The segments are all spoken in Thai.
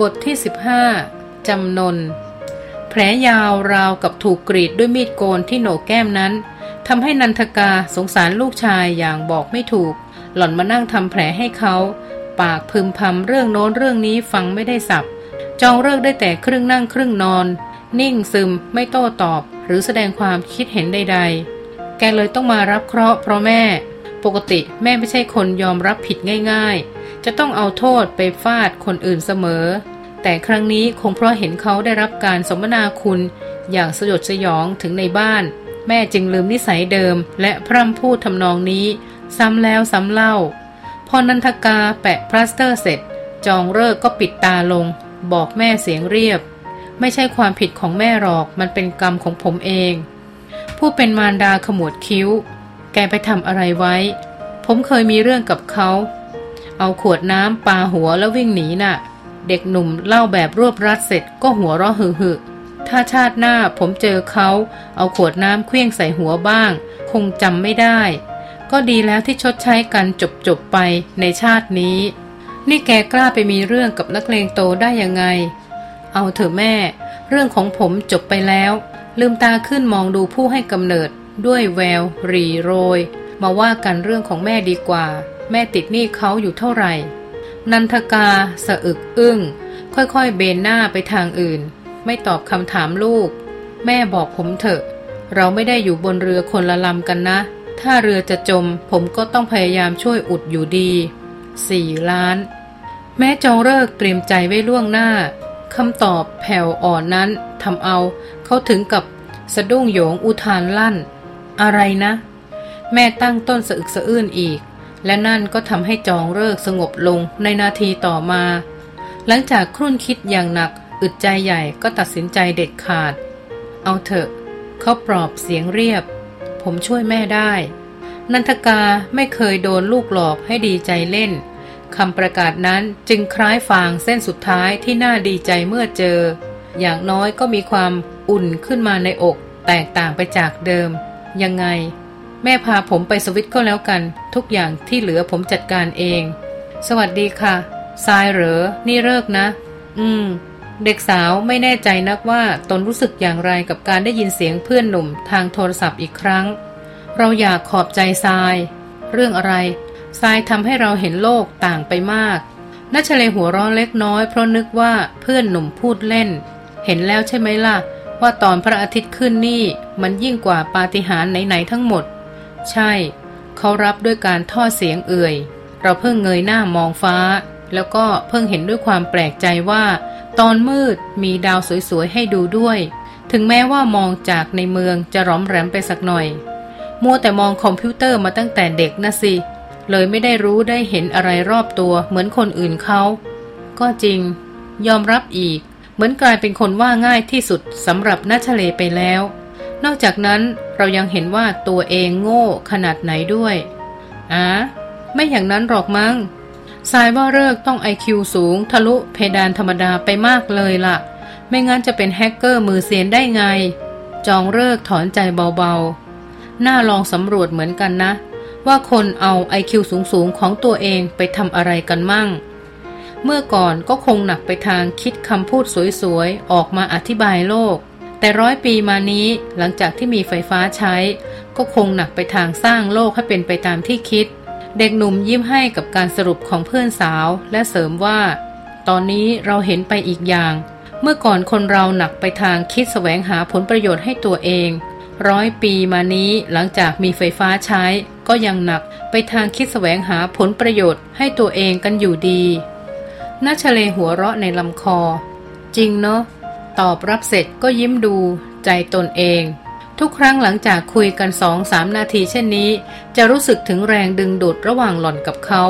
บทที่ 15 จำนน แผลยาวราวกับถูกกรีดด้วยมีดโกนที่โหนกแก้มนั้นทำให้นันทกาสงสารลูกชายอย่างบอกไม่ถูก หล่อนมานั่งทำแผลให้เขา ปากพึมพำเรื่องโน้นเรื่องนี้ฟังไม่ได้สับ จองเลิกได้แต่ครึ่งนั่งครึ่งนอน นิ่งซึมไม่โต้ตอบ หรือแสดงความคิดเห็นใด ๆ แกเลยต้องมารับเคราะห์เพราะแม่ ปกติแม่ไม่ใช่คนยอมรับผิดง่าย ๆ จะต้องเอาโทษไปฟาดคนอื่นเสมอ แต่ครั้งนี้คงเพราะเห็นเขาได้รับการสมนาคุณอย่างสยดสยองถึงในบ้าน แม่จึงลืมนิสัยเดิม และพร่ำพูดทำนองนี้ ซ้ำแล้วซ้ำเล่า พอนันทกาแปะพลาสเตอร์เสร็จ จองเลิกก็ปิดตาลง บอกแม่เสียงเรียบ ไม่ใช่ความผิดของแม่หรอกมันเป็นกรรมของผมเอง ผู้เป็นมารดาขมวดคิ้ว แกไปทำอะไรไว้ ผมเคยมีเรื่องกับเขา เอาขวดน้ำปาหัวแล้ววิ่งหนีน่ะ เด็กหนุ่มเล่าแบบรวบรัดเสร็จก็หัวเราะหึหึถ้าชาติหน้าผมเจอเขา เอาขวดน้ำเคลี้ยงใส่หัวบ้าง คงจำไม่ได้ ก็ดีแล้วที่ชดใช้กันจบจบไปในชาตินี้ นี่แกกล้าไปมีเรื่องกับนักเลงโตได้ยังไง เอาเถอะแม่ เรื่องของผมจบไปแล้ว ลืมตาขึ้นมองดูผู้ให้กำเนิดด้วยแววรีโรย มาว่ากันเรื่องของแม่ดีกว่า แม่ติดหนี้เขาอยู่เท่าไหร่ นันทกาสะอึกอึ้ง ค่อยๆเบนหน้าไปทางอื่น ไม่ตอบคำถามลูก แม่บอกผมเถอะ เราไม่ได้อยู่บนเรือคนละลำกันนะ ถ้าเรือจะจม ผมก็ต้องพยายามช่วยอุดอยู่ดีสี่ล้าน แม่จองเลิกเตรียมใจไว้ล่วงหน้าคำตอบแผ่วอ่อนนั้นทำเอาเขาถึงกับสะดุ้งโยงอุทานลั่น อะไรนะ แม่ตั้งต้นสะอึกสะอื้นอีก และนั่นก็ทำให้จองเลิกสงบลงในนาทีต่อมา หลังจากครุ่นคิดอย่างหนัก อึดใจใหญ่ก็ตัดสินใจเด็ดขาด เอาเถอะ เขาปลอบเสียงเรียบ ผมช่วยแม่ได้ นันทกาไม่เคยโดนลูกหลอกให้ดีใจเล่นคำประกาศนั้นจึงคล้ายฟางเส้นสุดท้ายที่น่าดีใจเมื่อเจอ อย่างน้อยก็มีความอุ่นขึ้นมาในอก แตกต่างไปจากเดิม ยังไง แม่พาผมไปสวิตก็แล้วกัน ทุกอย่างที่เหลือผมจัดการเอง สวัสดีค่ะทรายเหรอ นี่เลิกนะ อืม เด็กสาวไม่แน่ใจนักว่าตนรู้สึกอย่างไรกับการได้ยินเสียงเพื่อนหนุ่มทางโทรศัพท์อีกครั้ง เราอยากขอบใจทราย เรื่องอะไรทรายทำให้เราเห็นโลกต่างไปมากนัชเลหัวร้อนเล็กน้อยเพราะนึกว่าเพื่อนหนุ่มพูดเล่น เห็นแล้วใช่ไหมล่ะ ว่าตอนพระอาทิตย์ขึ้นนี่ มันยิ่งกว่าปาฏิหาริย์ไหนๆทั้งหมด ใช่ เขารับด้วยการท่อเสียงเอื่อยเราเพิ่งเงยหน้ามองฟ้า แล้วก็เพิ่งเห็นด้วยความแปลกใจว่า ตอนมืดมีดาวสวยๆให้ดูด้วย ถึงแม้ว่ามองจากในเมืองจะร้อมแรมไปสักหน่อย มัวแต่มองคอมพิวเตอร์มาตั้งแต่เด็กนะสิ เลยไม่ได้รู้ได้เห็นอะไรรอบตัวเหมือนคนอื่นเขาก็จริง ยอมรับอีก เหมือนกลายเป็นคนว่าง่ายที่สุดสำหรับนัชเลไปแล้ว นอกจากนั้นเรายังเห็นว่าตัวเองโง่ขนาดไหนด้วยอะไม่อย่างนั้นหรอกมั้งสายว่าเลิกต้องไอคิวสูง ทะลุเพดานธรรมดาไปมากเลยล่ะ ไม่งั้นจะเป็นแฮกเกอร์มือเสียนได้ไง จองเลิกถอนใจเบาๆ น่าลองสำรวจเหมือนกันนะ ว่าคนเอาไอคิวสูงๆ ของตัวเองไปทำอะไรกันมั่ง เมื่อก่อนก็คงหนักไปทางคิดคำพูดสวยๆ ออกมาอธิบายโลก แต่ร้อยปีมานี้หลังจากที่มีไฟฟ้าใช้ ก็คงหนักไปทางสร้างโลกให้เป็นไปตามที่คิด เด็กหนุ่มยิ้มให้กับการสรุปของเพื่อนสาวและเสริมว่า ตอนนี้เราเห็นไปอีกอย่าง เมื่อก่อนคนเราหนักไปทางคิดแสวงหาผลประโยชน์ให้ตัวเอง ร้อยปีมานี้หลังจากมีไฟฟ้าใช้ ก็ยังหนักไปทางคิดแสวงหาผลประโยชน์ให้ตัวเองกันอยู่ดีนัชเลหัวเราะในลำคอ จริงเนาะ ตอบรับเสร็จก็ยิ้มดู ใจตนเอง ทุกครั้งหลังจากคุยกันสองสามนาทีเช่นนี้ จะรู้สึกถึงแรงดึงดูดระหว่างหล่อนกับเขา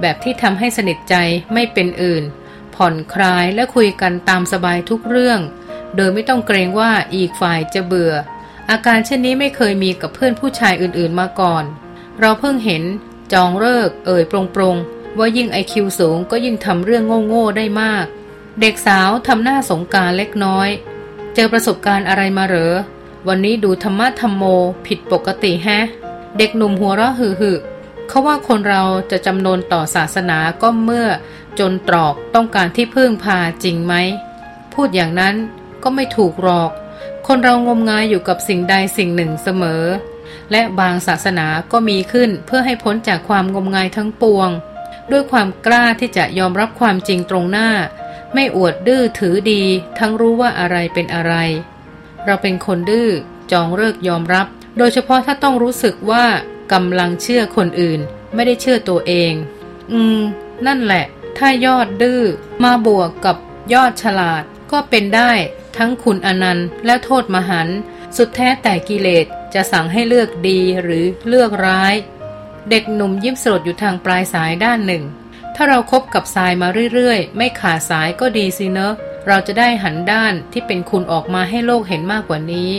แบบที่ทำให้สนิทใจไม่เป็นอื่น ผ่อนคลายและคุยกันตามสบายทุกเรื่อง โดยไม่ต้องเกรงว่าอีกฝ่ายจะเบื่อ อาการเช่นนี้ไม่เคยมีกับเพื่อนผู้ชายอื่นๆมาก่อน เราเพิ่งเห็น จองเลิก เอ่ยปรงๆว่ายิ่งไอคิวสูงก็ยิ่งทำเรื่องโง่ๆได้มาก เด็กสาวทำหน้าสงการเล็กน้อย เจอประสบการณ์อะไรมาเหรอ วันนี้ดูธรรมะธรรมโมผิดปกติแฮะ เด็กหนุ่มหัวเราะหึ่ๆเขาว่าคนเราจะจำนนต่อศาสนาก็เมื่อ จนตรอกต้องการที่พึ่งพาจริงไหม พูดอย่างนั้นก็ไม่ถูกหรอก คนเรางมงายอยู่กับสิ่งใดสิ่งหนึ่งเสมอ และบางศาสนาก็มีขึ้นเพื่อให้พ้นจากความงมงายทั้งปวง ด้วยความกล้าที่จะยอมรับความจริงตรงหน้า ไม่อวดดื้อถือดี ทั้งรู้ว่าอะไรเป็นอะไร เราเป็นคนดื้อจองเลิกยอมรับ โดยเฉพาะถ้าต้องรู้สึกว่ากำลังเชื่อคนอื่น ไม่ได้เชื่อตัวเอง อืม นั่นแหละ ถ้ายอดดื้อมาบวกกับยอดฉลาด ก็เป็นได้ทั้งคุณอนันต์และโทษมหัน สุดแท้แต่กิเลสจะสั่งให้เลือกดีหรือเลือกร้าย เด็กหนุ่มยิ้มสลดอยู่ทางปลายสายด้านหนึ่ง ถ้าเราครบกับสายมาเรื่อยๆ ไม่ขาดสายก็ดีสิเนอะ เราจะได้หันด้านที่เป็นคุณออกมาให้โลกเห็นมากกว่านี้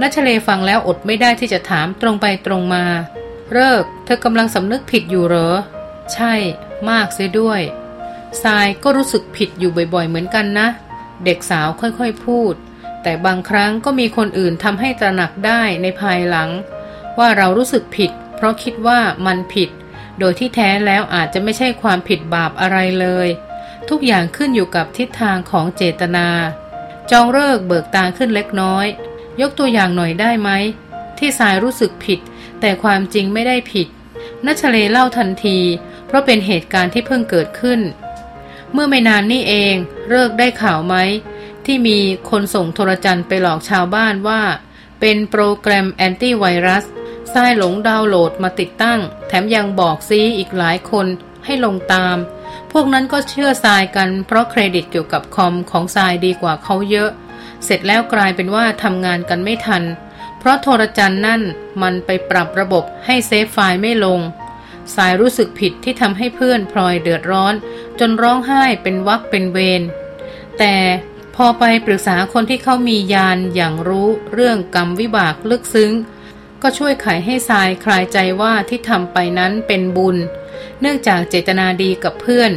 นัชเลฟังแล้วอดไม่ได้ที่จะถามตรงไปตรงมา เลิก เธอกำลังสำนึกผิดอยู่เหรอ ใช่ มากเสียด้วยทรายก็รู้สึกผิดอยู่บ่อยๆ เหมือนกันนะ เด็กสาวค่อยๆพูด แต่บางครั้งก็มีคนอื่นทำให้ตระหนักได้ในภายหลัง ว่าเรารู้สึกผิด เพราะคิดว่ามันผิด โดยที่แท้แล้วอาจจะไม่ใช่ความผิดบาปอะไรเลย ทุกอย่างขึ้นอยู่กับทิศทางของเจตนา จองเลิกเบิกตาขึ้นเล็กน้อย ยกตัวอย่างหน่อยได้ไหม ที่สายรู้สึกผิด แต่ความจริงไม่ได้ผิดนัชเลเล่าทันที เพราะเป็นเหตุการณ์ที่เพิ่งเกิดขึ้น เมื่อไม่นานนี่เองเลิกได้ข่าวไหม ที่มีคนส่งโทรจันไปหลอกชาวบ้านว่า เป็นโปรแกรมแอนตี้ไวรัส ทรายหลงดาวน์โหลดมาติดตั้ง แถมยังบอกซี้อีกหลายคนให้ลงตาม พวกนั้นก็เชื่อทรายกันเพราะเครดิตเกี่ยวกับคอมของทรายดีกว่าเขาเยอะ เสร็จแล้วกลายเป็นว่าทำงานกันไม่ทัน เพราะโทรจันนั่นมันไปปรับระบบให้เซฟไฟล์ไม่ลงทรายรู้สึกผิดที่ทำให้เพื่อนพลอยเดือดร้อน จนร้องไห้เป็นวรรคเป็นเวรแต่พอไปปรึกษาคนที่เขามียานอย่างรู้เรื่องกรรมวิบากลึกซึ้ง ก็ช่วยไขให้ทรายคลายใจว่าที่ทำไปนั้นเป็นบุญ เนื่องจากเจตนาดีกับเพื่อน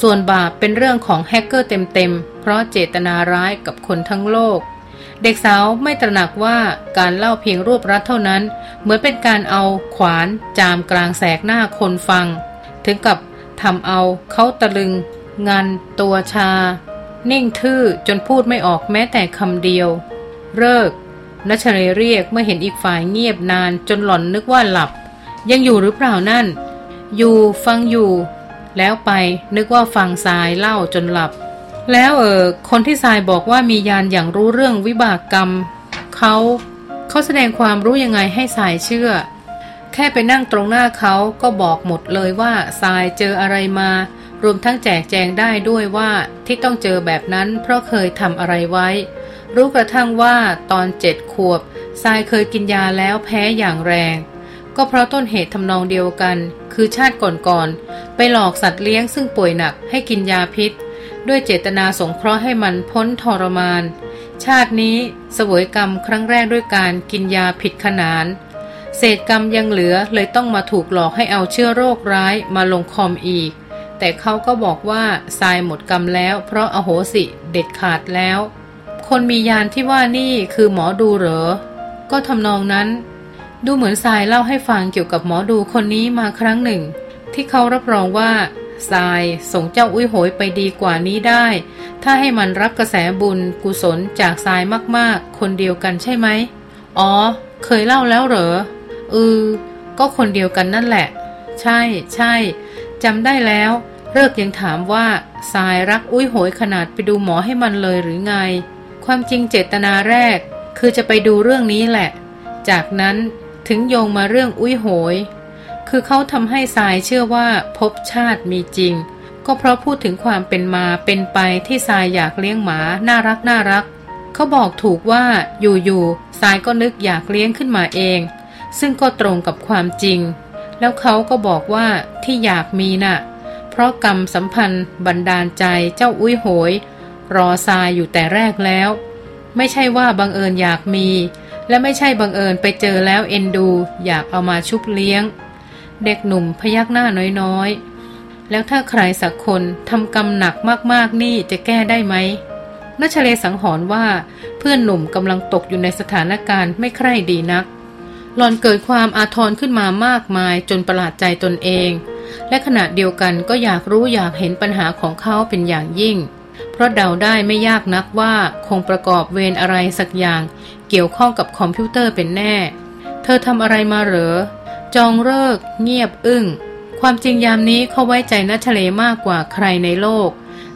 ส่วนบาปเป็นเรื่องของแฮกเกอร์เต็มๆ เพราะเจตนาร้ายกับคนทั้งโลก เด็กสาวไม่ตระหนักว่าการเล่าเพียงรูปรัดเท่านั้น เหมือนเป็นการเอาขวานจามกลางแสกหน้าคนฟัง ถึงกับทำเอาเขาตะลึง งัน ตัวชา นิ่งทื่อจนพูดไม่ออกแม้แต่คำเดียว เลิก นัชเรเรียกเมื่อเห็นอีกฝ่ายเงียบนานจนหล่อนนึกว่าหลับ ยังอยู่หรือเปล่านั่น อยู่ฟังอยู่ แล้วไปนึกว่าฟังสายเล่าจนหลับ แล้วเออคนที่ทรายบอกว่ามียานอย่างรู้เรื่องวิบากกรรมเขาเขาแสดงความรู้ยังไงให้ทรายเชื่อ แค่ไปนั่งตรงหน้าเขาก็บอกหมดเลยว่าทรายเจออะไรมา รวมทั้งแจกแจงได้ด้วยว่าที่ต้องเจอแบบนั้นเพราะเคยทำอะไรไว้ รู้กระทั่งว่าตอนเจ็ดขวบทรายเคยกินยาแล้วแพ้อย่างแรง ก็เพราะต้นเหตุทำนองเดียวกัน คือชาติก่อนๆไปหลอกสัตว์เลี้ยงซึ่งป่วยหนักให้กินยาพิษ ด้วยเจตนาสงเคราะห์ให้มันพ้นทรมาน ชาตินี้สวยกรรมครั้งแรกด้วยการกินยาผิดขนาน เศษกรรมยังเหลือเลยต้องมาถูกหลอกให้เอาเชื้อโรคร้ายมาลงคอมอีก แต่เขาก็บอกว่าทรายหมดกรรมแล้ว เพราะอโหสิเด็ดขาดแล้ว คนมียานที่ว่านี่คือหมอดูเหรอ ก็ทำนองนั้น ดูเหมือนทรายเล่าให้ฟังเกี่ยวกับหมอดูคนนี้มาครั้งหนึ่ง ที่เขารับรองว่าทรายส่งเจ้าอุ้ยโหยไปดีกว่านี้ได้ ถ้าให้มันรับกระแสบุญกุศลจากทรายมากๆ คนเดียวกันใช่ไหม อ๋อ เคยเล่าแล้วเหรอเออก็คนเดียวกันนั่นแหละ ใช่ใช่จำได้แล้ว เลิกยังถามว่าทรายรักอุ้ยโหยขนาดไปดูหมอให้มันเลยหรือไง ความจริงเจตนาแรกคือจะไปดูเรื่องนี้แหละ จากนั้นถึงโยงมาเรื่องอุ้ยโหย คือเขาทำให้ทรายเชื่อว่าพบชาติมีจริง ก็เพราะพูดถึงความเป็นมาเป็นไปที่ทรายอยากเลี้ยงหมาน่ารักน่ารัก เขาบอกถูกว่าอยู่ๆทรายก็นึกอยากเลี้ยงขึ้นมาเอง ซึ่งก็ตรงกับความจริง แล้วเขาก็บอกว่าที่อยากมีนะ่ะ เพราะกรรมสัมพันธ์บันดาลใจเจ้าอุ้ยโหย รอทรายอยู่แต่แรกแล้ว ไม่ใช่ว่าบังเอิญอยากมี และไม่ใช่บังเอิญไปเจอแล้วเอ็นดู อยากเอามาชุบเลี้ยง เด็กหนุ่มพยักหน้าน้อยๆ แล้วถ้าใครสักคนทำกรรมหนักมากๆนี่จะแก้ได้ไหมนัชเลสังหรณ์ว่าเพื่อนหนุ่มกำลังตกอยู่ในสถานการณ์ไม่ใคร่ดีนัก หลอนเกิดความอาทรขึ้นมามากมายจนประหลาดใจตนเอง และขณะเดียวกันก็อยากรู้อยากเห็นปัญหาของเขาเป็นอย่างยิ่ง เพราะเดาได้ไม่ยากนักว่าคงประกอบเวรอะไรสักอย่าง เกี่ยวข้องกับคอมพิวเตอร์เป็นแน่ เธอทำอะไรมาเหรอ จองเลิก เงียบอึ้ง ความจริงยามนี้เขาไว้ใจนัชเลมากกว่าใครในโลก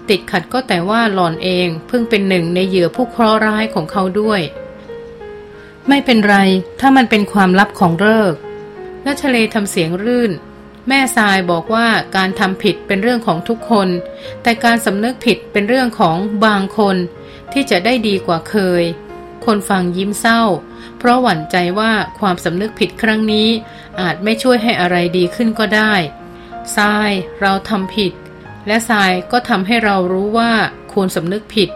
ติดขัดก็แต่ว่าหลอนเองเพิ่งเป็นหนึ่งในเหยื่อผู้เคราะห์ร้ายของเขาด้วย ไม่เป็นไร ถ้ามันเป็นความลับของเลิกนัชเลทำเสียงรื่น แม่ทรายบอกว่าการทำผิดเป็นเรื่องของทุกคน แต่การสำนึกผิดเป็นเรื่องของบางคน ที่จะได้ดีกว่าเคย คนฟังยิ้มเศร้า เพราะหวั่นใจว่าความสำนึกผิดครั้งนี้ อาจไม่ช่วยให้อะไรดีขึ้นก็ได้ทรายเราทำผิด และทรายก็ทำให้เรารู้ว่าควรสำนึกผิด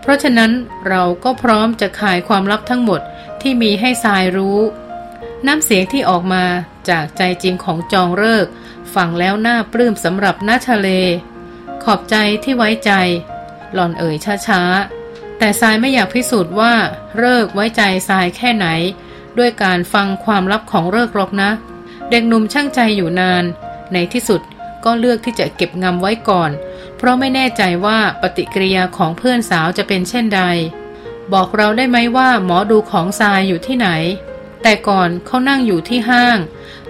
เพราะฉะนั้นเราก็พร้อมจะขายความลับทั้งหมดที่มีให้ทรายรู้ น้ำเสียงที่ออกมา จากใจจริงของจองเลิกฟังแล้วน่าปลื้มสำหรับนาชเล ขอบใจที่ไว้ใจ หล่อนเอ่ยช้าๆ แต่ทรายไม่อยากพิสูจน์ว่าเลิกไว้ใจทรายแค่ไหน ด้วยการฟังความลับของเลิกรอกนะ เด็กหนุ่มช่างใจอยู่นาน ในที่สุดก็เลือกที่จะเก็บงำไว้ก่อน เพราะไม่แน่ใจว่าปฏิกิริยาของเพื่อนสาวจะเป็นเช่นใด บอกเราได้ไหมว่าหมอดูของทรายอยู่ที่ไหน แต่ก่อนเขานั่งอยู่ที่ห้าง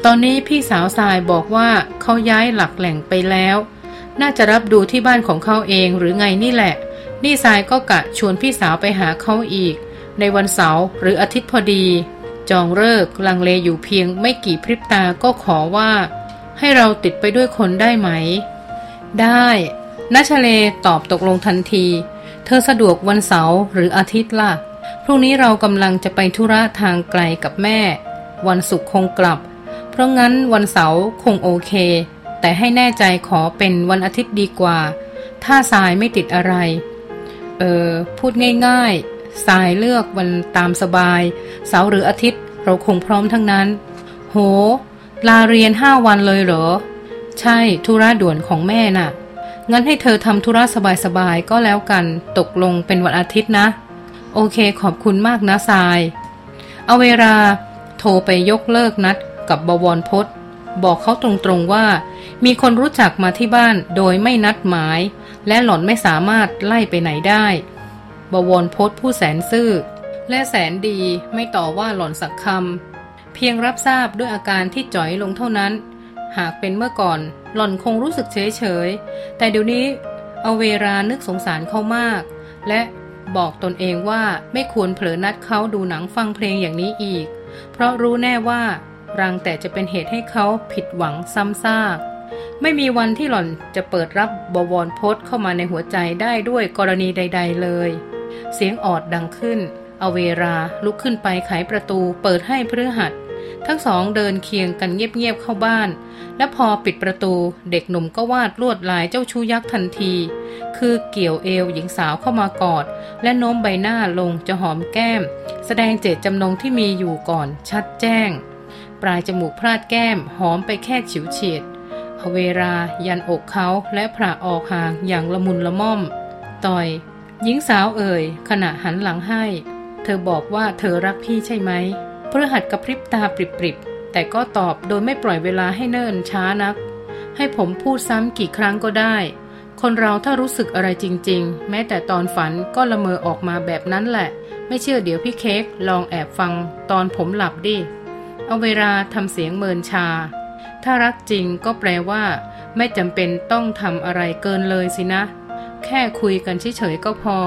ตอนนี้พี่สาวทรายบอกว่าเขาย้ายหลักแหล่งไปแล้ว น่าจะรับดูที่บ้านของเขาเองหรือไงนี่แหละ นี่ทรายก็กะชวนพี่สาวไปหาเขาอีก ในวันเสาร์หรืออาทิตย์พอดี จองเลิกลังเลอยู่เพียงไม่กี่พริบตาก็ขอว่า ให้เราติดไปด้วยคนได้ไหม ได้นัชเลตอบตกลงทันที เธอสะดวกวันเสาร์หรืออาทิตย์ล่ะ พรุ่งนี้เรากำลังจะไปธุระทางไกลกับแม่ วันศุกร์คงกลับ ราะงั้นวันเสาร์คงโอเค แต่ให้แน่ใจขอเป็นวันอาทิตย์ดีกว่า ถ้าสายไม่ติดอะไร เออพูดง่ายสายเลือกวันตามสบาย เสาร์หรืออาทิตย์เราคงพร้อมทั้งนั้น โห ลาเรียนห้าวันเลยเหรอ ใช่ธุระด่วนของแม่น่ะ งั้นให้เธอทำธุระสบายๆก็แล้วกัน ตกลงเป็นวันอาทิตย์นะ โอเคขอบคุณมากนะทราย เอาเวลาโทรไปยกเลิกนัด กับบวรพศบอกเขาตรงๆว่า มีคนรู้จักมาที่บ้านโดยไม่นัดหมาย และหล่อนไม่สามารถไล่ไปไหนได้ บวรพศผู้แสนซื่อ และแสนดีไม่ต่อว่าหล่อนสักคำเพียงรับทราบด้วยอาการที่จ่อยลงเท่านั้น หากเป็นเมื่อก่อน หล่อนคงรู้สึกเฉยเฉยแต่เดี๋ยวนี้เอาเวลานึกสงสารเขามาก และบอกตนเองว่าไม่ควรเผลอนัดเขาดูหนังฟังเพลงอย่างนี้อีก เพราะรู้แน่ว่า รังแต่จะเป็นเหตุให้เขาผิดหวังซ้ำซากไม่มีวันที่หล่อนจะเปิดรับบวรพศเข้ามาในหัวใจได้ด้วยกรณีใด ๆ เลย เสียงออดดังขึ้นเอาเวราลุกขึ้นไปไขประตูเปิดให้เพื่อหัดทั้งสองเดินเคียงกันเงียบๆเข้าบ้าน และพอปิดประตูเด็กหนุ่มก็วาดลวดลายเจ้าชูยักษ์ทันที คือเกี่ยวเอวหญิงสาวเข้ามากอด และโน้มใบหน้าลงจะหอมแก้ม แสดงเจตจำนงที่มีอยู่ก่อนชัดแจ้ง ปลายจมูกพลาดแก้มหอมไปแค่ฉิวเฉียดเอเวรายันอกเขาและผ่าออกห่างอย่างละมุนละม่อม ต่อย หญิงสาวเอ่ย ขณะหันหลังให้ เธอบอกว่าเธอรักพี่ใช่ไหมเพื่อหัดกระพริบตาปริบๆ แต่ก็ตอบโดยไม่ปล่อยเวลาให้เนิ่นช้านัก ให้ผมพูดซ้ำกี่ครั้งก็ได้ คนเราถ้ารู้สึกอะไรจริงๆ แม้แต่ตอนฝันก็ละเมอออกมาแบบนั้นแหละ ไม่เชื่อเดี๋ยวพี่เค้กลองแอบฟังตอนผมหลับดิ เอาเวลาทำเสียงเมินชา ถ้ารักจริงก็แปลว่า ไม่จำเป็นต้องทำอะไรเกินเลยสินะ แค่คุยกันเฉยๆก็พอ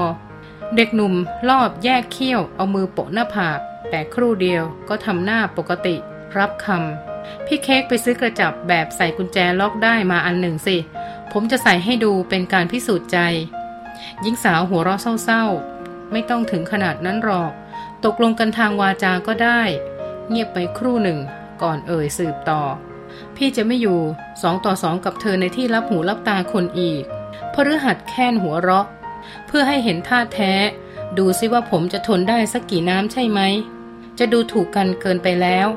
เด็กหนุ่มรอบแยกเขี้ยวเอามือโปะหน้าผาก แต่ครู่เดียวก็ทำหน้าปกติ รับคำพี่เค้กไปซื้อกระจับแบบใส่กุญแจล็อกได้มาอันหนึ่งสิ ผมจะใส่ให้ดูเป็นการพิสูจน์ใจหญิงสาวหัวเราะเศร้าๆ ไม่ต้องถึงขนาดนั้นหรอก ตกลงกันทางวาจาก็ได้ เงียบไปครู่หนึ่ง ก่อนเอ่ยสืบต่อ พี่จะไม่อยู่สองต่อสองกับเธอในที่รับหูรับตาคนอีกพฤหัสแค้นหัวเราะ เพื่อให้เห็นท่าแท้ ดูซิว่าผมจะทนได้สักกี่น้ำใช่ไหม จะดูถูกกันเกินไปแล้ว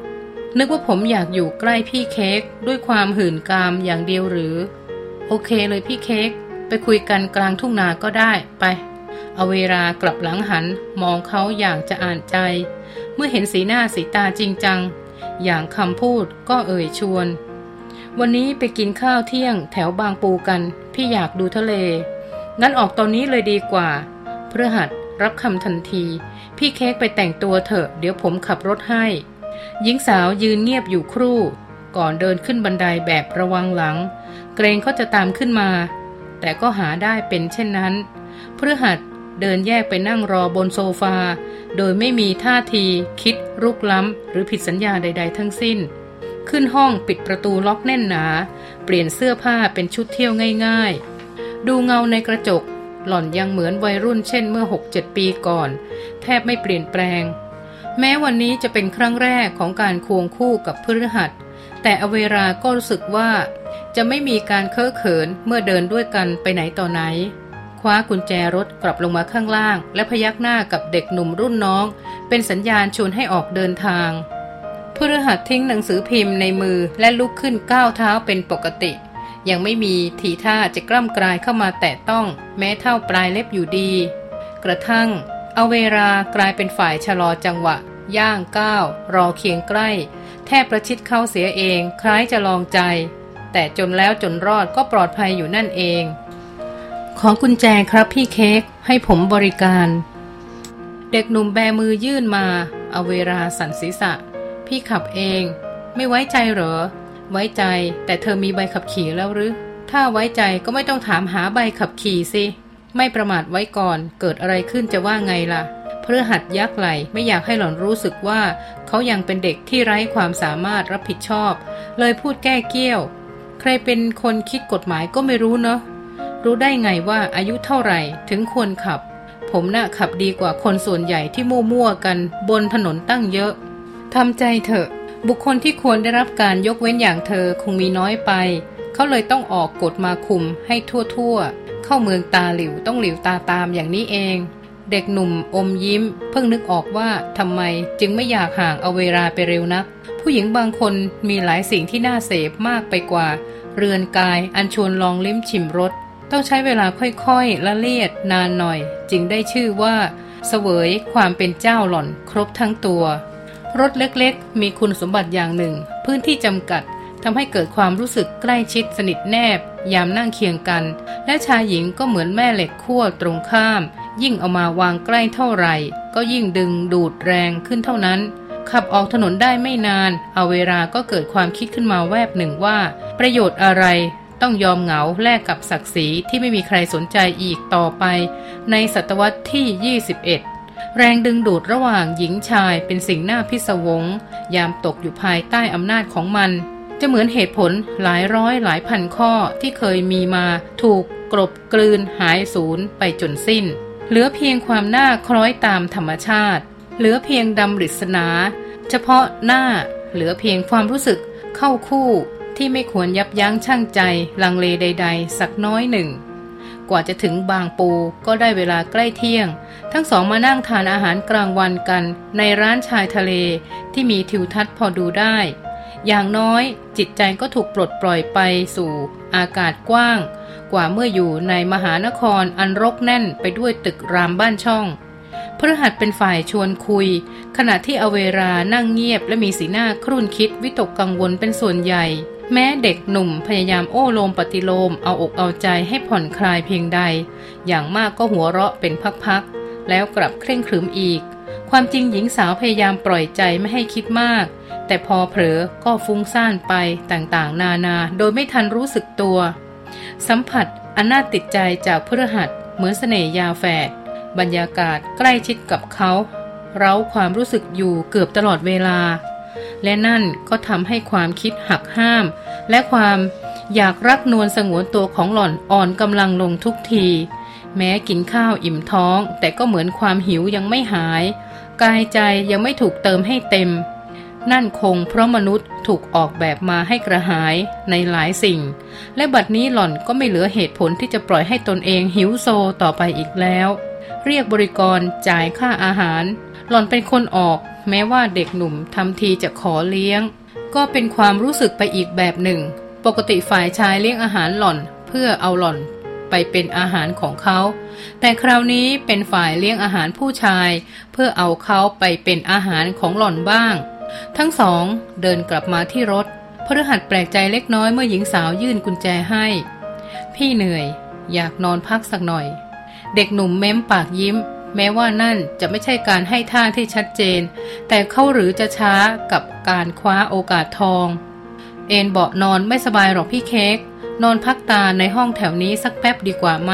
นึกว่าผมอยากอยู่ใกล้พี่เค้กด้วยความหื่นกามอย่างเดียวหรือ โอเคเลยพี่เค้กไปคุยกันกลางทุ่งนาก็ได้ไป อาเวลากลับหลังหันมองเขาอย่างจะอ่านใจ เมื่อเห็นสีหน้าสีตาจริงจัง อย่างคำพูดก็เอ่ยชวน วันนี้ไปกินข้าวเที่ยงแถวบางปูกัน พี่อยากดูทะเล งั้นออกตอนนี้เลยดีกว่า เพื่อหัดรับคำทันที พี่เค้กไปแต่งตัวเถอะเดี๋ยวผมขับรถให้ หญิงสาวยืนเงียบอยู่ครู่ ก่อนเดินขึ้นบันไดแบบระวังหลัง เกรงเขาจะตามขึ้นมา แต่ก็หาได้เป็นเช่นนั้น พื่อหัดเดินแยกไปนั่งรอบนโซฟา โดยไม่มีท่าทีคิดรุกล้ำ หรือผิดสัญญาใด ๆ ทั้งสิ้น ขึ้นห้องปิดประตูล็อกแน่นหนา เปลี่ยนเสื้อผ้าเป็นชุดเที่ยวง่ายๆ ดูเงาในกระจก หล่อนยังเหมือนวัยรุ่นเช่นเมื่อ 6-7 ปีก่อน แทบไม่เปลี่ยนแปลง แม้วันนี้จะเป็นครั้งแรกของการควงคู่กับพฤหัส แต่อเวราก็รู้สึกว่า จะไม่มีการเคอะเขินเมื่อเดินด้วยกันไปไหนต่อไหน ว้ากุญแจรถกลับลงมาข้างล่าง และพยักหน้ากับเด็กหนุ่มรุ่นน้อง เป็นสัญญาณชวนให้ออกเดินทางพฤหัสทิ้งหนังสือพิมพ์ในมือและลุกขึ้นก้าวเท้าเป็นปกติ ยังไม่มีทีท่าจะกล้ำกลายเข้ามาแตะต้อง แม้เท่าปลายเล็บอยู่ดี กระทั่งเอาเวลากลายเป็นฝ่ายชะลอจังหวะ ย่างก้าว รอเคียงใกล้ แทบประชิดเข้าเสียเอง คล้ายจะลองใจ แต่จนแล้วจนรอดก็ปลอดภัยอยู่นั่นเอง ขอกุญแจครับพี่เค้กให้ผมบริการ เด็กหนุ่มแบมือยื่นมาเอาเวลาสันศีษะ พี่ขับเอง ไม่ไว้ใจเหรอ ไว้ใจ แต่เธอมีใบขับขี่แล้วหรือ ถ้าไว้ใจก็ไม่ต้องถามหาใบขับขี่สิ ไม่ประมาทไว้ก่อน เกิดอะไรขึ้นจะว่าไงล่ะเพื่อหัดยักไหลไม่อยากให้หล่อนรู้สึกว่า เขายังเป็นเด็กที่ไร้ความสามารถรับผิดชอบ เลยพูดแก้เกี้ยว ใครเป็นคนคิดกฎหมายก็ไม่รู้เนาะ รู้ได้ไงว่าอายุเท่าไหร่ถึงควรขับ ผมน่ะขับดีกว่าคนส่วนใหญ่ที่มั่วๆกันบนถนนตั้งเยอะทำใจเถอะ บุคคลที่ควรได้รับการยกเว้นอย่างเธอคงมีน้อยไป เขาเลยต้องออกกฎมาคุมให้ทั่วๆ เข้าเมืองตาหลิวต้องหลิวตาตามอย่างนี้เอง เด็กหนุ่มอมยิ้ม เพิ่งนึกออกว่าทำไมจึงไม่อยากห่างเอาเวลาไปเร็วนัก ผู้หญิงบางคนมีหลายสิ่งที่น่าเสพมากไปกว่า เรือนกายอันชวนลองลิ้มชิมรส ต้องใช้เวลาค่อยๆ ละเลียดนานหน่อย จึงได้ชื่อว่าเสวยความเป็นเจ้าหล่อนครบทั้งตัว รถเล็กๆ มีคุณสมบัติอย่างหนึ่ง พื้นที่จำกัดทำให้เกิดความรู้สึกใกล้ชิดสนิทแนบ ยามนั่งเคียงกัน และชายหญิงก็เหมือนแม่เหล็กขั้วตรงข้าม ยิ่งเอามาวางใกล้เท่าไหร่ ก็ยิ่งดึงดูดแรงขึ้นเท่านั้น ขับออกถนนได้ไม่นาน เอาเวลาก็เกิดความคิดขึ้นมาแวบหนึ่งว่า ประโยชน์อะไร ต้องยอมเหงาแลกกับศักดิ์ศรีที่ไม่มีใครสนใจอีกต่อไป ในศตวรรษที่ 21 แรงดึงดูดระหว่างหญิงชายเป็นสิ่งน่าพิศวง ยามตกอยู่ภายใต้อำนาจของมัน จะเหมือนเหตุผลหลายร้อยหลายพันข้อที่เคยมีมาถูกกรบกลืนหายสูญไปจนสิ้น เหลือเพียงความน่าคล้อยตามธรรมชาติ เหลือเพียงดำริศนา เฉพาะหน้า เหลือเพียงความรู้สึกเข้าคู่ ที่ไม่ควรยับยั้งชั่งใจ ลังเลใด ๆ สักน้อยหนึ่ง กว่าจะถึงบางปูก็ได้เวลาใกล้เที่ยง ทั้งสองมานั่งทานอาหารกลางวันกัน ในร้านชายทะเลที่มีทิวทัศน์พอดูได้ อย่างน้อยจิตใจก็ถูกปลดปล่อยไปสู่อากาศกว้าง กว่าเมื่ออยู่ในมหานครอันรกแน่นไปด้วยตึกรามบ้านช่องพฤหัสเป็นฝ่ายชวนคุย ขณะที่อเวรานั่งเงียบและมีสีหน้าครุ่นคิดวิตกกังวลเป็นส่วนใหญ่ แม้เด็กหนุ่มพยายามโอ้โลมปฏิโลมเอาอกเอาใจให้ผ่อนคลายเพียงใด อย่างมากก็หัวเราะเป็นพักๆ แล้วกลับเคร่งครึมอีก ความจริงหญิงสาวพยายามปล่อยใจไม่ให้คิดมาก แต่พอเผลอก็ฟุ้งซ่านไปต่างๆ นานา โดยไม่ทันรู้สึกตัว สัมผัสอันน่าติดใจจากพฤหัสเหมือนเสน่ยาแฝดบรรยากาศใกล้ชิดกับเขา เร้าความรู้สึกอยู่เกือบตลอดเวลา และนั่นก็ทำให้ความคิดหักห้าม และความอยากรักนวลสงวนตัวของหล่อนอ่อนกำลังลงทุกที แม้กินข้าวอิ่มท้อง แต่ก็เหมือนความหิวยังไม่หาย กายใจยังไม่ถูกเติมให้เต็ม นั่นคงเพราะมนุษย์ถูกออกแบบมาให้กระหายในหลายสิ่ง และบัดนี้หล่อนก็ไม่เหลือเหตุผลที่จะปล่อยให้ตนเองหิวโซต่อไปอีกแล้ว เรียกบริกรจ่ายค่าอาหาร หล่อนเป็นคนออก แม้ว่าเด็กหนุ่มทำทีจะขอเลี้ยง ก็เป็นความรู้สึกไปอีกแบบหนึ่ง ปกติฝ่ายชายเลี้ยงอาหารหล่อนเพื่อเอาหล่อนไปเป็นอาหารของเขา แต่คราวนี้เป็นฝ่ายเลี้ยงอาหารผู้ชาย เพื่อเอาเขาไปเป็นอาหารของหล่อนบ้าง ทั้งสองเดินกลับมาที่รถพฤหัสแปลกใจเล็กน้อยเมื่อหญิงสาวยื่นกุญแจให้ พี่เหนื่อย อยากนอนพักสักหน่อย เด็กหนุ่มเม้มปากยิ้ม แม้ว่านั่นจะไม่ใช่การให้ท่าที่ชัดเจน แต่เขาหรือจะช้ากับการคว้าโอกาสทอง เอนเบาะนอนไม่สบายหรอกพี่เค้กนอนพักตาในห้องแถวนี้สักแป๊บดีกว่าไหม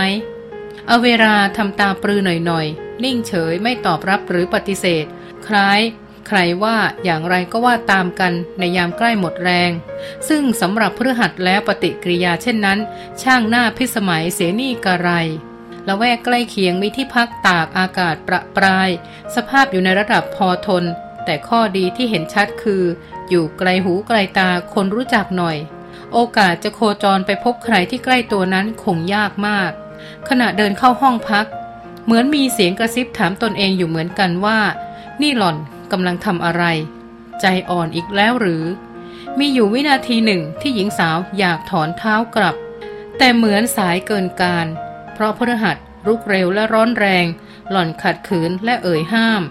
เอาเวลาทำตาปรือหน่อยๆ นิ่งเฉยไม่ตอบรับหรือปฏิเสธ คล้าย ใครว่าอย่างไรก็ว่าตามกันในยามใกล้หมดแรง ซึ่งสำหรับพฤหัสแล้วปฏิกิริยาเช่นนั้น ช่างหน้าพิสมัยเสียนี่กระไร ละแวกใกล้เคียงมีที่พักตากอากาศประปราย สภาพอยู่ในระดับพอทน แต่ข้อดีที่เห็นชัดคือ อยู่ไกลหูไกลตาคนรู้จักหน่อย โอกาสจะโคจรไปพบใครที่ใกล้ตัวนั้นคงยากมาก ขณะเดินเข้าห้องพัก เหมือนมีเสียงกระซิบถามตนเองอยู่เหมือนกันว่า นี่หล่อนกำลังทำอะไร ใจอ่อนอีกแล้วหรือ มีอยู่วินาทีหนึ่งที่หญิงสาวอยากถอนเท้ากลับ แต่เหมือนสายเกินการ เพราะพฤหัสรุกเร็วและร้อนแรง หล่อนขัดขืนและเอ่ยห้าม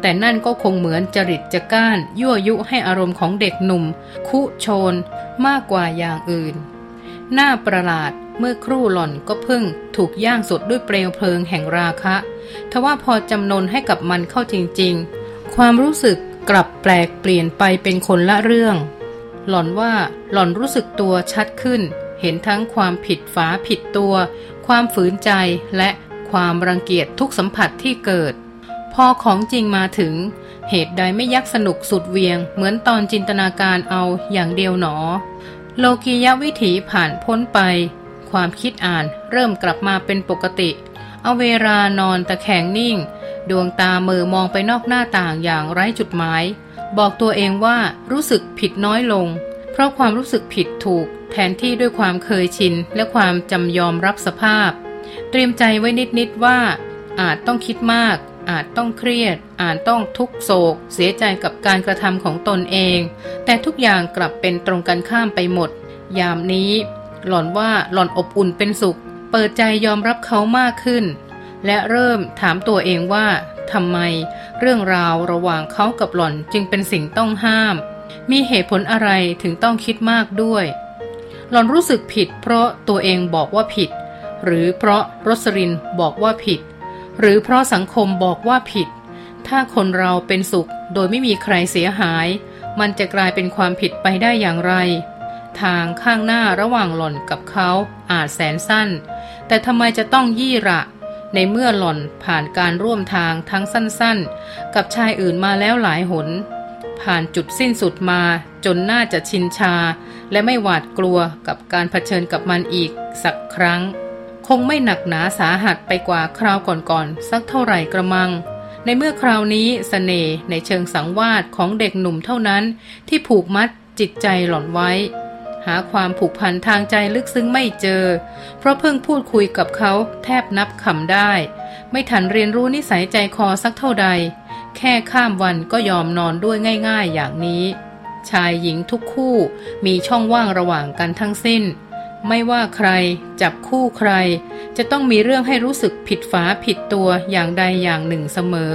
แต่นั่นก็คงเหมือนจริตจะก้าน ยั่วยุให้อารมณ์ของเด็กหนุ่ม คุโชน มากกว่าอย่างอื่น หน้าประหลาดเมื่อครู่หล่อนก็เพิ่งถูกย่างสดด้วยเปลวเพลิงแห่งราคะทว่าพอจำนนให้กับมันเข้าจริง ๆ ความรู้สึกกลับแปลกเปลี่ยนไปเป็นคนละเรื่อง หล่อนว่าหล่อนรู้สึกตัวชัดขึ้น เห็นทั้งความผิดฝาผิดตัว ความฝืนใจและความรังเกียจทุกสัมผัสที่เกิด พอของจริงมาถึง เหตุใดไม่ยักสนุกสุดเวียง เหมือนตอนจินตนาการเอาอย่างเดียวหนอ โลกียวิถีผ่านพ้นไป ความคิดอ่านเริ่มกลับมาเป็นปกติ เอาเวลานอนตะแคงนิ่ง ดวงตาเมือมองไปนอกหน้าต่างอย่างไร้จุดหมาย บอกตัวเองว่ารู้สึกผิดน้อยลง เพราะความรู้สึกผิดถูกแทนที่ด้วยความเคยชินและความจำยอมรับสภาพ เตรียมใจไว้นิดๆว่า อาจต้องคิดมาก อาจต้องเครียด อาจต้องทุกโศก เสียใจกับการกระทำของตนเอง แต่ทุกอย่างกลับเป็นตรงกันข้ามไปหมด ยามนี้ หล่อนว่าหล่อนอบอุ่นเป็นสุข เปิดใจยอมรับเขามากขึ้น และเริ่มถามตัวเองว่าทำไม เรื่องราวระหว่างเขากับหล่อนจึงเป็นสิ่งต้องห้าม มีเหตุผลอะไรถึงต้องคิดมากด้วย หล่อนรู้สึกผิด เพราะตัวเองบอกว่าผิด หรือเพราะรสรินบอกว่าผิด หรือเพราะสังคมบอกว่าผิด ถ้าคนเราเป็นสุขโดยไม่มีใครเสียหาย มันจะกลายเป็นความผิดไปได้อย่างไร ทางข้างหน้าระหว่างหล่อนกับเขาอาจแสนสั้น แต่ทำไมจะต้องยี่ระในเมื่อหล่อนผ่านการร่วมทางทั้งสั้นๆ กับชายอื่นมาแล้วหลายหน ผ่านจุดสิ้นสุดมา จนน่าจะชินชา และไม่หวาดกลัวกับการเผชิญกับมันอีกสักครั้ง คงไม่หนักหนาสาหัสไปกว่าคราวก่อนๆสักเท่าไหร่กระมัง ในเมื่อคราวนี้สเสน่ห์ในเชิงสังวาสของเด็กหนุ่มเท่านั้น ที่ผูกมัดจิตใจหล่อนไว้ หาความผูกพันทางใจลึกซึ้งไม่เจอ เพราะเพิ่งพูดคุยกับเขาแทบนับคำได้ ไม่ทันเรียนรู้นิสัยใจคอสักเท่าใด แค่ข้ามวันก็ยอมนอนด้วยง่ายๆอย่างนี้ ชายหญิงทุกคู่มีช่องว่างระหว่างกันทั้งสิ้น ไม่ว่าใคร จับคู่ใคร จะต้องมีเรื่องให้รู้สึกผิดฝาผิดตัวอย่างใดอย่างหนึ่งเสมอ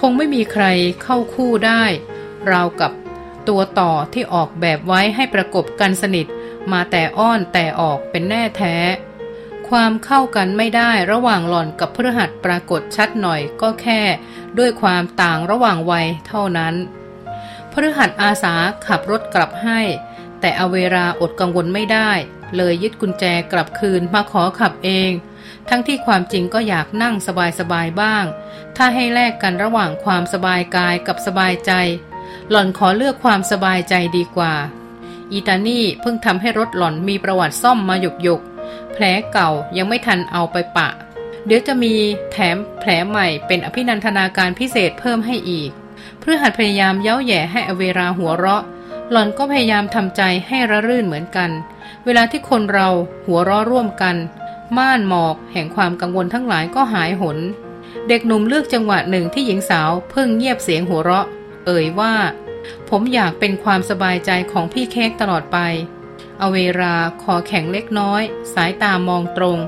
คงไม่มีใครเข้าคู่ได้ ราวกับตัวต่อที่ออกแบบไว้ให้ประกบกันสนิท มาแต่อ้อนแต่ออกเป็นแน่แท้ ความเข้ากันไม่ได้ระหว่างหล่อนกับพฤหัสปรากฏชัดหน่อยก็แค่ ด้วยความต่างระหว่างวัยเท่านั้น พฤหัสอาสาขับรถกลับให้ แต่เอาเวลาอดกังวลไม่ได้ เลยยึดกุญแจกลับคืนมาขอขับเอง ทั้งที่ความจริงก็อยากนั่งสบายๆบ้าง ถ้าให้แลกกันระหว่างความสบายกายกับสบายใจ หล่อนขอเลือกความสบายใจดีกว่า อีตานี่เพิ่งทำให้รถหล่อนมีประวัติซ่อมมาหยกหยก แผลเก่ายังไม่ทันเอาไปปะ เดี๋ยวจะมีแถมแผลใหม่เป็นอภินันทนาการพิเศษเพิ่มให้อีก เพื่อหัดพยายามเย้าแย่ให้อเวราหัวเราะ หล่อนก็พยายามทำใจให้ระรื่นเหมือนกัน เวลาที่คนเราหัวเราะร่วมกัน ม่านหมอกแห่งความกังวลทั้งหลายก็หายหน เด็กหนุ่มเลือกจังหวะหนึ่งที่หญิงสาวเพิ่งเงียบเสียงหัวเราะ เอ่ยว่า ผมอยากเป็นความสบายใจของพี่เค้กตลอดไป อาเวลาคอแข็งเล็กน้อย สายตามองตรง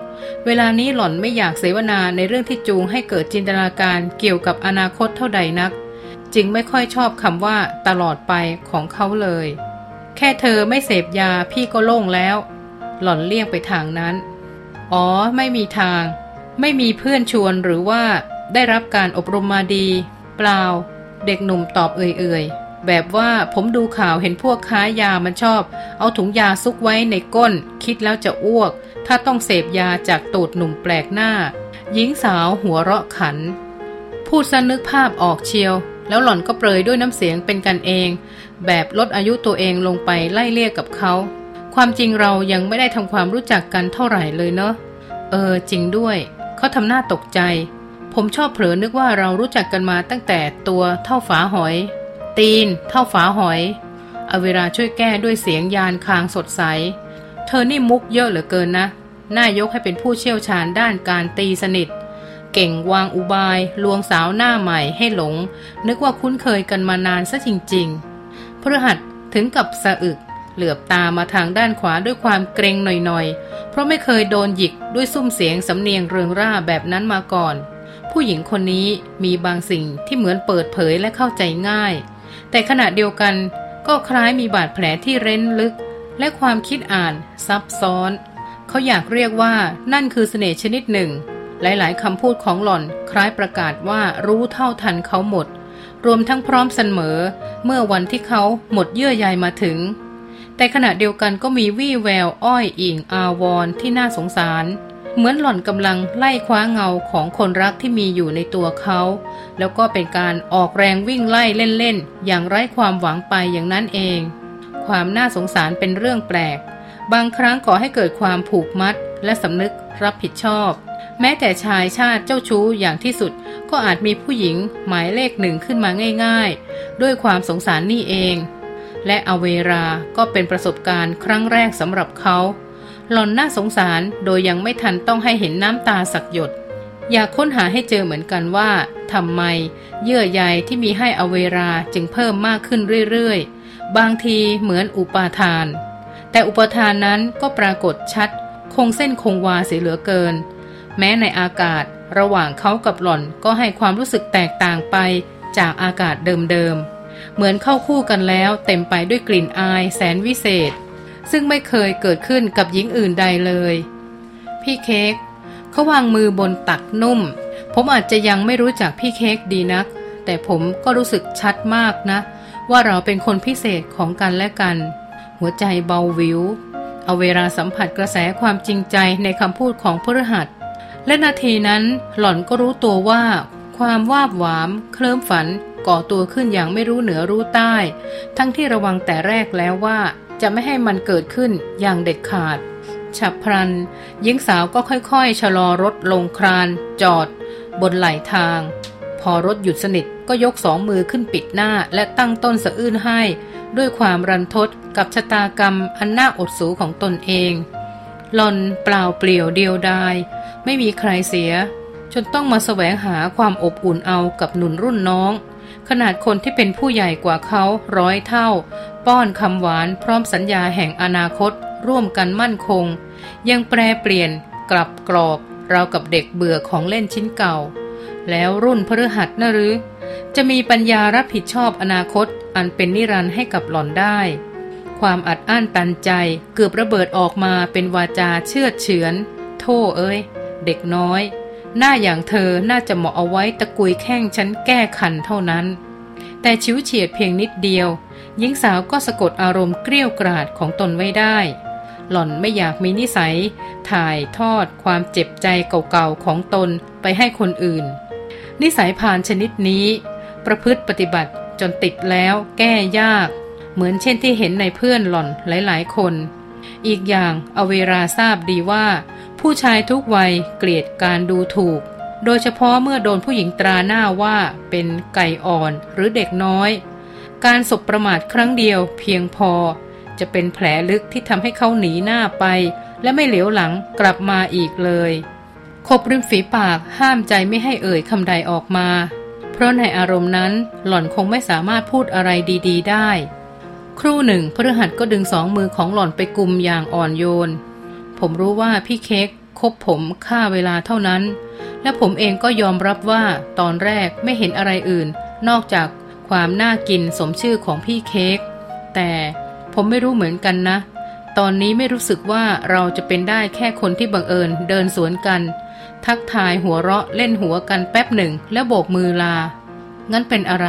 เวลานี้หล่อนไม่อยากเสวนาในเรื่องที่จูงให้เกิดจินตนาการเกี่ยวกับอนาคตเท่าใดนักจจึงไม่ค่อยชอบคำว่าตลอดไปของเขาเลย แค่เธอไม่เสพยาพี่ก็โล่งแล้ว หล่อนเลี่ยงไปทางนั้น อ๋อ ไม่มีทาง ไม่มีเพื่อนชวนหรือว่าได้รับการอบรมมาดี เปล่า เด็กหนุ่มตอบเอื่อยๆ แบบว่าผมดูข่าวเห็นพวกค้ายามันชอบ เอาถุงยาซุกไว้ในก้น คิดแล้วจะอ้วก ถ้าต้องเสพยาจากตูดหนุ่มแปลกหน้า หญิงสาวหัวเราะขัน พูดสนึกภาพออกเชียว แล้วหล่อนก็เปรยด้วยน้ำเสียงเป็นกันเอง แบบลดอายุตัวเองลงไปไล่เลี่ยกับเขาความจริงเรายังไม่ได้ทำความรู้จักกันเท่าไหร่เลยเนอะเออ จริงด้วยเขาทำหน้าตกใจ ผมชอบเผลอนึกว่าเรารู้จักกันมาตั้งแต่ตัวเท่าฝาหอย ตีน เท่าฝาหอย อเวราช่วยแก้ด้วยเสียงยานคางสดใส เธอนี่มุกเยอะเหลือเกินนะ น่ายกให้เป็นผู้เชี่ยวชาญด้านการตีสนิท เก่งวางอุบาย ลวงสาวหน้าใหม่ให้หลง นึกว่าคุ้นเคยกันมานานซะจริงๆพฤหัสถึงกับสะอึก เหลือบตามาทางด้านขวาด้วยความเกรงหน่อยๆ เพราะไม่เคยโดนหยิกด้วยซุ้มเสียงสำเนียงเริงร่าแบบนั้นมาก่อนผู้หญิงคนนี้มีบางสิ่งที่เหมือนเปิดเผยและเข้าใจง่าย แต่ขณะเดียวกันก็คล้ายมีบาดแผลที่เร้นลึก และความคิดอ่านซับซ้อน เขาอยากเรียกว่านั่นคือเสน่ห์ชนิดหนึ่ง หลายๆคำพูดของหล่อนคล้ายประกาศว่ารู้เท่าทันเขาหมด รวมทั้งพร้อมเสมอ เมื่อวันที่เขาหมดเยื่อใยมาถึง แต่ขณะเดียวกันก็มีวี่แววอ้อยอิงอาวรที่น่าสงสาร เหมือนหล่อนกำลังไล่คว้าเงาของคนรักที่มีอยู่ในตัวเขา แล้วก็เป็นการออกแรงวิ่งไล่เล่นๆ อย่างไร้ความหวังไปอย่างนั้นเอง ความน่าสงสารเป็นเรื่องแปลก บางครั้งก่อให้เกิดความผูกมัด และสำนึกรับผิดชอบ แม้แต่ชายชาติเจ้าชู้อย่างที่สุด ก็อาจมีผู้หญิงหมายเลขหนึ่งขึ้นมาง่ายๆ ด้วยความสงสารนี่เอง และอเวราก็เป็นประสบการณ์ครั้งแรกสำหรับเขา หล่อนน่าสงสารโดยยังไม่ทันต้องให้เห็นน้ำตาสักหยด อยากค้นหาให้เจอเหมือนกันว่าทำไม เยื่อใยที่มีให้อเวราจึงเพิ่มมากขึ้นเรื่อยๆ บางทีเหมือนอุปาทาน แต่อุปทานนั้นก็ปรากฏชัด คงเส้นคงวาเสียเหลือเกิน แม้ในอากาศระหว่างเขากับหล่อนก็ให้ความรู้สึกแตกต่างไปจากอากาศเดิมๆ เหมือนเข้าคู่กันแล้วเต็มไปด้วยกลิ่นอายแสนวิเศษ ซึ่งไม่เคยเกิดขึ้นกับหญิงอื่นใดเลย พี่เค้กเขาวางมือบนตักนุ่ม ผมอาจจะยังไม่รู้จักพี่เค้กดีนัก แต่ผมก็รู้สึกชัดมากนะ ว่าเราเป็นคนพิเศษของกันและกัน หัวใจเบาวิว เอาเวลาสัมผัสกระแสความจริงใจในคำพูดของพฤหัส และนาทีนั้นหล่อนก็รู้ตัวว่า ความวาบหวาม เคลิ้มฝันก่อตัวขึ้นอย่างไม่รู้เหนือรู้ใต้ ทั้งที่ระวังแต่แรกแล้วว่า จะไม่ให้มันเกิดขึ้นอย่างเด็ดขาด ฉับพลันหญิงสาวก็ค่อยๆ ชะลอรถลงคราน จอด บนไหลทาง พอรถหยุดสนิทก็ยกสองมือขึ้นปิดหน้าและตั้งต้นสะอื้นให้ ด้วยความรันทดกับชะตากรรมอันน่าอดสูของตนเองหลอนเปล่าเปลี่ยวเดียวดาย ไม่มีใครเสีย จนต้องมาแสวงหาความอบอุ่นเอากับหนุนรุ่นน้อง ขนาดคนที่เป็นผู้ใหญ่กว่าเขาร้อยเท่า ป้อนคำหวานพร้อมสัญญาแห่งอนาคต ร่วมกันมั่นคง ยังแปรเปลี่ยน กลับกรอกเรากับเด็กเบื่อของเล่นชิ้นเก่า แล้วรุ่นพฤหัสนะหรือ จะมีปัญญารับผิดชอบอนาคต อันเป็นนิรันดร์ให้กับหล่อนได้ ความอัดอั้นตันใจเกือบระเบิดออกมาเป็นวาจาเชื่อเฉือนโธ่เอ้ย เด็กน้อย หน้าอย่างเธอน่าจะเหมาะเอาไว้ตะกุยแข้งฉันแก้ขันเท่านั้น แต่ชิวเฉียดเพียงนิดเดียว หญิงสาวก็สะกดอารมณ์เกลี้ยวกราดของตนไว้ได้ หล่อนไม่อยากมีนิสัย ถ่ายทอดความเจ็บใจเก่าๆของตนไปให้คนอื่น นิสัยผ่านชนิดนี้ ประพฤติปฏิบัติจนติดแล้วแก้ยาก เหมือนเช่นที่เห็นในเพื่อนหล่อนหลายๆ คน อีกอย่างอเวราทราบดีว่า ผู้ชายทุกวัยเกลียดการดูถูก โดยเฉพาะเมื่อโดนผู้หญิงตราหน้าว่าเป็นไก่อ่อนหรือเด็กน้อย การสบประมาทครั้งเดียวเพียงพอ จะเป็นแผลลึกที่ทำให้เขาหนีหน้าไป และไม่เหลียวหลังกลับมาอีกเลยขบริมฝีปากห้ามใจไม่ให้เอ่ยคำใดออกมา เพราะในอารมณ์นั้นหล่อนคงไม่สามารถพูดอะไรดี ๆ ได้ ครู่หนึ่งพฤหัสก็ดึงสองมือของหล่อนไปกุมอย่างอ่อนโยน ผมรู้ว่าพี่เค้กคบผมค่าเวลาเท่านั้น และผมเองก็ยอมรับว่าตอนแรกไม่เห็นอะไรอื่น นอกจากควความน่ากินสมชื่อของพี่เค้กแต่ผมไม่รู้เหมือนกันนะ ตอนนี้ไม่รู้สึกว่าเราจะเป็นได้แค่คนที่บังเอิญเดินสวนกัน ทักทายหัวเราะเล่นหัวกันแป๊บหนึ่งแล้วโบกมือลา งั้นเป็นอะไร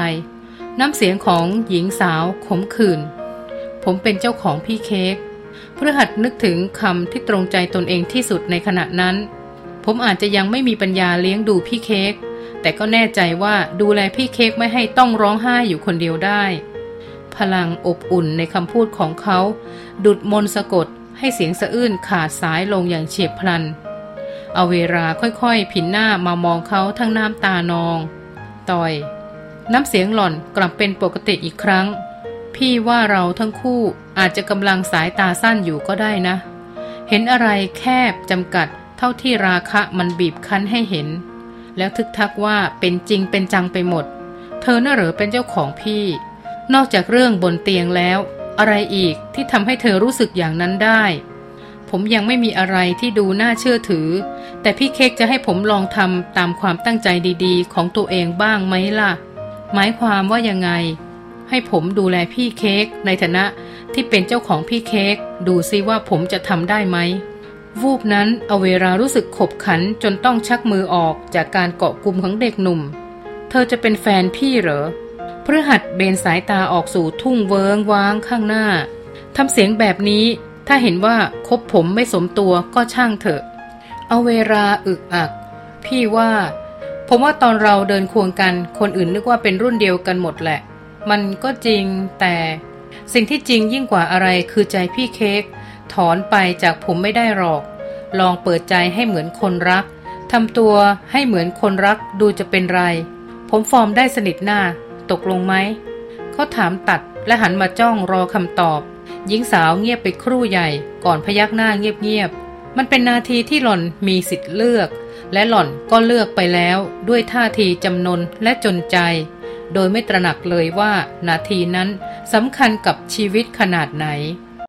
น้ำเสียงของหญิงสาวขมขื่น ผมเป็นเจ้าของพี่เค้กเพื่อหัดนึกถึงคำที่ตรงใจตนเองที่สุดในขณะนั้น ผมอาจจะยังไม่มีปัญญาเลี้ยงดูพี่เค้ก แต่ก็แน่ใจว่าดูแลพี่เค้กไม่ให้ต้องร้องไห้อยู่คนเดียวได้ พลังอบอุ่นในคำพูดของเขา ดุดมนต์สะกดให้เสียงสะอื้นขาดสายลงอย่างเฉียบพลัน เอาเวลาค่อยๆ ผินหน้ามามองเขาทั้งน้ำตานอง ต่อย น้ำเสียงหล่อนกลับเป็นปกติอีกครั้ง พี่ว่าเราทั้งคู่อาจจะกำลังสายตาสั้นอยู่ก็ได้นะ เห็นอะไรแคบจำกัดเท่าที่ราคะมันบีบคั้นให้เห็น แล้วทึกทักว่าเป็นจริงเป็นจังไปหมด เธอน่าเหรอเป็นเจ้าของพี่ นอกจากเรื่องบนเตียงแล้ว อะไรอีกที่ทำให้เธอรู้สึกอย่างนั้นได้ ผมยังไม่มีอะไรที่ดูน่าเชื่อถือ แต่พี่เค้กจะให้ผมลองทำตามความตั้งใจดีๆ ของตัวเองบ้างไหมล่ะ หมายความว่ายังไง ให้ผมดูแลพี่เค้กในฐานะที่เป็นเจ้าของพี่เค้กดูซิว่าผมจะทำได้ไหมวูบนั้นเอาเวลารู้สึกขบขันจนต้องชักมือออกจากการเกาะกลุ่มของเด็กหนุ่ม เธอจะเป็นแฟนพี่เหรอพฤหัสเบนสายตาออกสู่ทุ่งเวิงว้างข้างหน้าทำเสียงแบบนี้ถ้าเห็นว่าคบผมไม่สมตัวก็ช่างเถอะ เอาเวลาอึกอัก พี่ว่า ผมว่าตอนเราเดินควงกัน คนอื่นนึกว่าเป็นรุ่นเดียวกันหมดแหละ มันก็จริงแต่สิ่งที่จริงยิ่งกว่าอะไรคือใจพี่เค้กถอนไปจากผมไม่ได้หรอก ลองเปิดใจให้เหมือนคนรักทำตัวให้เหมือนคนรักดูจะเป็นไร ผมฟอร์มได้สนิทหน้า ตกลงไหม เขาถามตัดและหันมาจ้องรอคำตอบ หญิงสาวเงียบไปครู่ใหญ่ ก่อนพยักหน้าเงียบๆ มันเป็นนาทีที่หล่อนมีสิทธิ์เลือก และหล่อนก็เลือกไปแล้วด้วยท่าทีจำนนและจนใจ โดยไม่ตระหนักเลยว่านาทีนั้นสำคัญกับชีวิตขนาดไหน